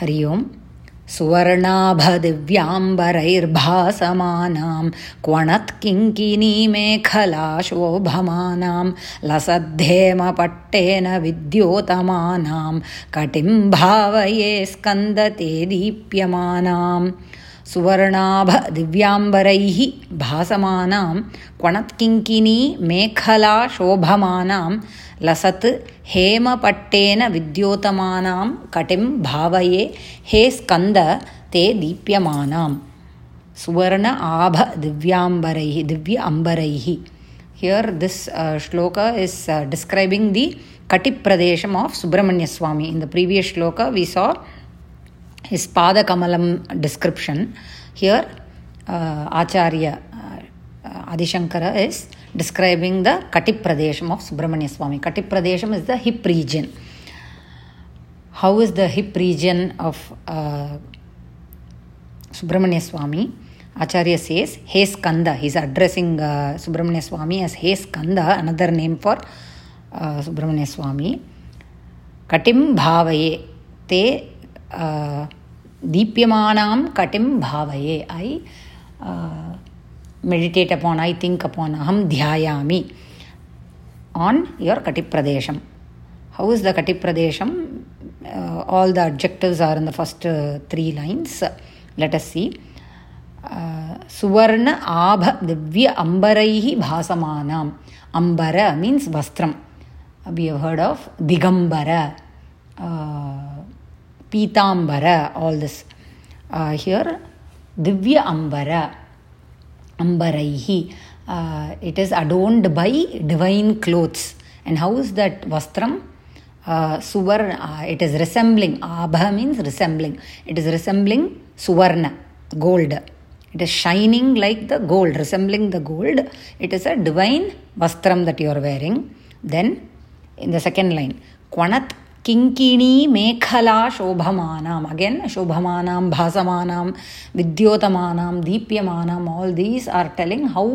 हरि ओम्। सुवर्णाभदिव्याम्बरैर्भासमानां क्वणत्किङ्किनीमेखलाशोभमानां लसद्धेमपट्टेन विद्योतमानां कटिं भावये स्कन्दते दीप्यमानाम् सुवर्णाभ दिव्याम्बरैः भासमानां क्वणत्किङ्किनी मेखला शोभमानां लसत् हेमपट्टेन विद्योतमानां कटिं भावये हे स्कन्द ते दीप्यमानां सुवर्ण आभ दिव्याम्बरैः Divya अम्बरैः here this shloka is describing the कटिप्रदेशम् of Subrahmanyaswami in the previous shloka we saw his pada kamalam description here uh, acharya uh, adishankara is describing the katip pradesham of subramanya swami katip pradesham is the hip region how is the hip region of uh, subramanya swami acharya says hey skanda he's addressing uh, subramanya swami as hey skanda another name for uh, subramanya swami katim bhavaye te deepyamanam katim bhavaye i uh, meditate upon i think upon aham dhyayami on your katipradesham how is the katipradesham uh, all the adjectives are in the first uh, three lines let us see சுவர்ண ஆப திவ்ய அம்பரைஹி பாசமானாம் அம்பர means வஸ்திரம் we have heard of digambara uh, Pitambara, all this. Uh, here, Divya Ambara, Ambaraihi. Uh, it is adorned by divine clothes. And how is that Vastram? Uh, Suvarna, uh, it is resembling, Abha means resembling. It is resembling Suvarna, gold. It is shining like the gold, resembling the gold. It is a divine Vastram that you are wearing. Then, in the second line, Kwanat किङ्किणी मेखला शोभमानाम् again शोभमानां भासमानां विद्योतमानां दीप्यमानाम् all these are telling how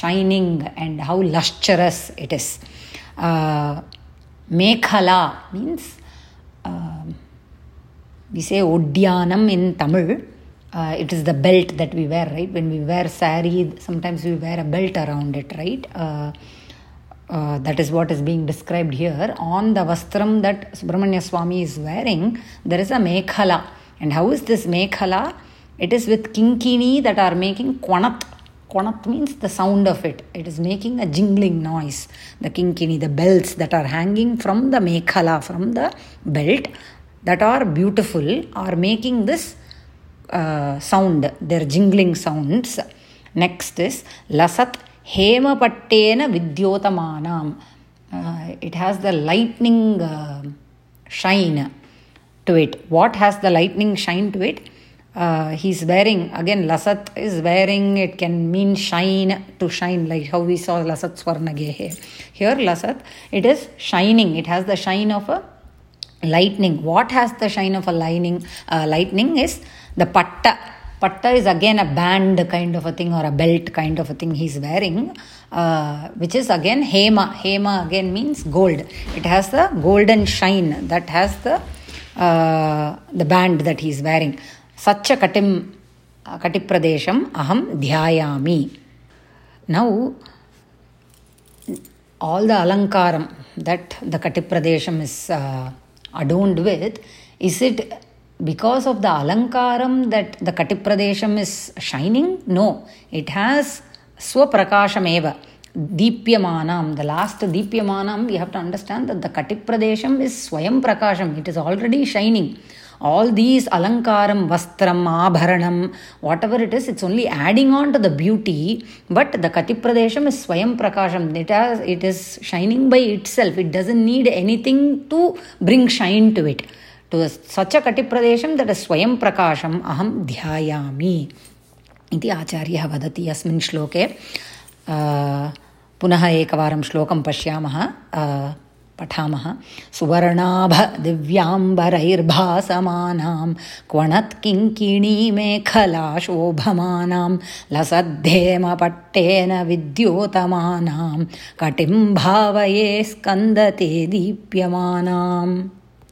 shining and how lustrous it is mekhela means we say odyanam in tamil uh, it is the belt that we wear right when we wear sari sometimes we wear a belt around it right uh, uh, that is what is being described here. On the vastram that Subramanya Swami is wearing, there is a mekhala. And how is this mekhala? It is with kinkini that are making kwanat. Kwanat means the sound of it. It is making a jingling noise. The kinkini, the bells that are hanging from the mekhala, from the belt, that are beautiful, are making this uh, sound. Their jingling sounds. Next is lasat Hemapatena Vidyotamanam. Uh, it has the lightning shine to it. What has the lightning shine to it? Uh, he's wearing, again, Lasat is wearing, it can mean shine, to shine, like how we saw Lasat Swarnagehe. Here, Lasat, it is shining, it has the shine of a lightning. What has the shine of a lightning? Uh, lightning is the patta Patta is again a band kind of a thing or a belt kind of a thing he's wearing, uh, which is again Hema. Hema again means gold. It has the golden shine that has the uh, the band that he's wearing. Such a katim uh, katipradesham aham dhyayami. Now, all the alankaram that the katipradesham is uh, adorned with, is it because of the alankaram that the katipradesham is shining? No, it has swaprakasham eva. Deepyamanam, the last Deepyamanam, we have to understand that the Katipradesham is Swayam Prakasham, it is already shining. All these Alankaram, Vastram, Abharanam, whatever it is, it's only adding on to the beauty, but the Katipradesham is Swayam Prakasham. It, has, it is shining by itself, it doesn't need anything to bring shine to it. Such a katipradeशं that स्वयं प्रकाशम् अहं ध्यायामि इति आचार्यः वदति अस्मिन् श्लोके. पुनः एकवारं श्लोकं पश्यामः. पठामः. सुवर्णाभ दिव्याम्बरैर्भासमानां क्वणत्किङ्किणीमेखला शोभमानां लसद्धेमपट्टेन विद्योतमानां कटिं भावये स्कन्दते दीप्यमानाम्